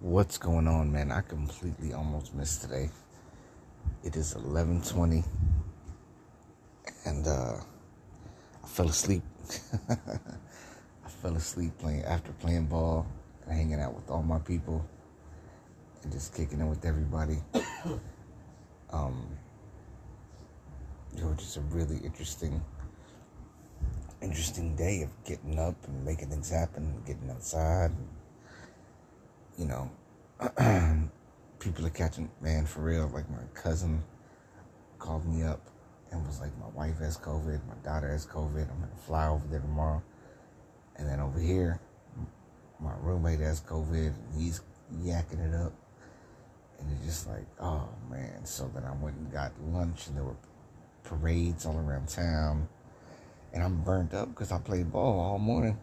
What's going on, man? I completely almost missed today. It is 11:20 and uh I fell asleep. I fell asleep playing after playing ball and hanging out with all my people and just kicking it with everybody. um it was just a really interesting interesting day of getting up and making things happen, getting outside. And, you know, people are catching, man, for real. Like my cousin called me up and was like, my wife has COVID, my daughter has COVID. I'm gonna fly over there tomorrow. And then over here, my roommate has COVID and he's yakking it up. And it's just like, oh man. So then I went and got lunch and there were parades all around town. And I'm burnt up because I played ball all morning.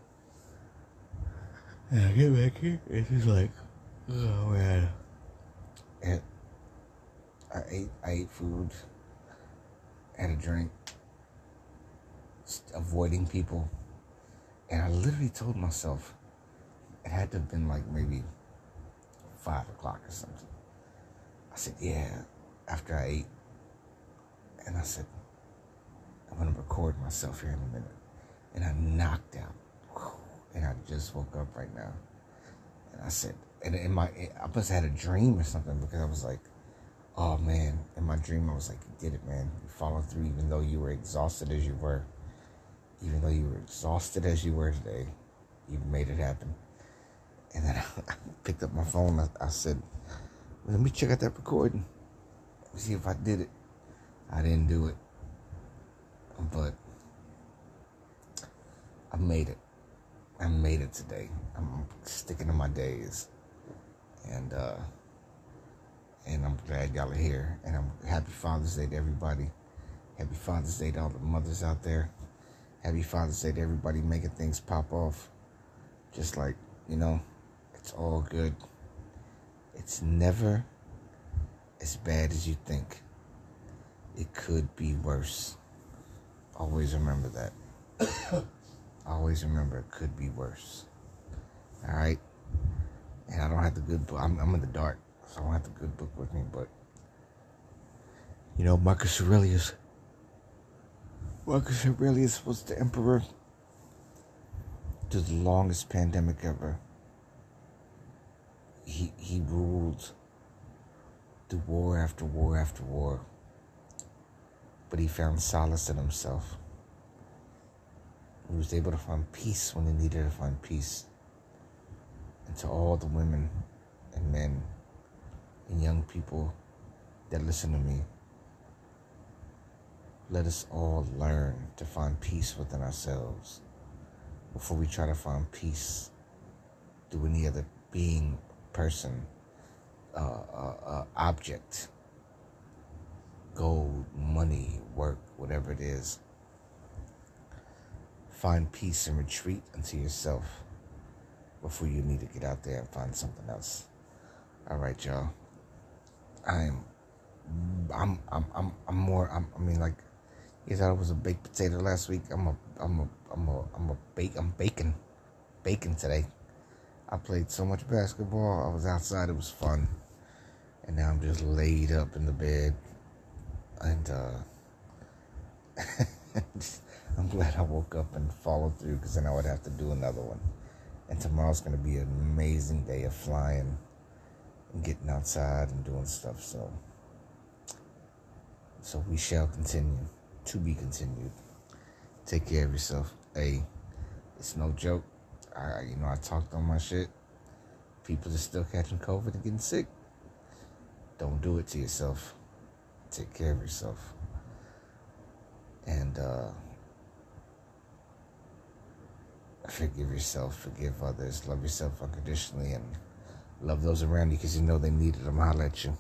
And I get back here, it's just like, Oh man. And I ate I ate food, had a drink, avoiding people. And I literally told myself it had to have been like maybe five o'clock or something. I said, yeah, after I ate. And I said, I'm gonna record myself here in a minute. And I knocked out. And I just woke up right now. And I said, and in my I must have had a dream or something because I was like, oh man, in my dream I was like, you did it, man. You followed through even though you were exhausted as you were. Even though you were exhausted as you were today, you made it happen. And then I, picked up my phone. I, I said, let me check out that recording. See if I did it. I didn't do it. But I made it. I made it today. I'm sticking to my days and uh, and I'm glad y'all are here. And I'm happy Father's Day to everybody. Happy Father's Day to all the mothers out there. Happy Father's Day to everybody making things pop off. Just like you know, it's all good. It's never as bad as you think. It could be worse. Always remember that. Always remember it could be worse. All right and I don't have the good book. I'm, I'm in the dark, so I don't have the good book with me. But you know, Marcus Aurelius. Marcus Aurelius was the emperor to the longest pandemic ever. He he ruled through war after war after war. But he found solace in himself. He was able to find peace when he needed to find peace to all the women and men and young people that listen to me. Let us all learn to find peace within ourselves before we try to find peace through any other being, person, uh, uh, uh, object, gold, money, work, whatever it is. Find peace and retreat unto yourself before you need to get out there and find something else. All right, y'all. I'm, I'm, I'm, I'm, I'm more. I'm, I mean, like, you thought it was a baked potato last week. I'm a, I'm a, I'm a, I'm a bake. I'm baking, baking today. I played so much basketball. I was outside. It was fun, and now I'm just laid up in the bed, and uh, I'm glad I woke up and followed through because then I would have to do another one. And tomorrow's going to be an amazing day of flying and getting outside and doing stuff. So, so we shall continue to be continued. Take care of yourself. Hey, it's no joke. I, you know, I talked on my shit. People are still catching COVID and getting sick. Don't do it to yourself. Take care of yourself. And, uh, forgive yourself, forgive others, love yourself unconditionally, and love those around you because you know they need it. I'm holler at you.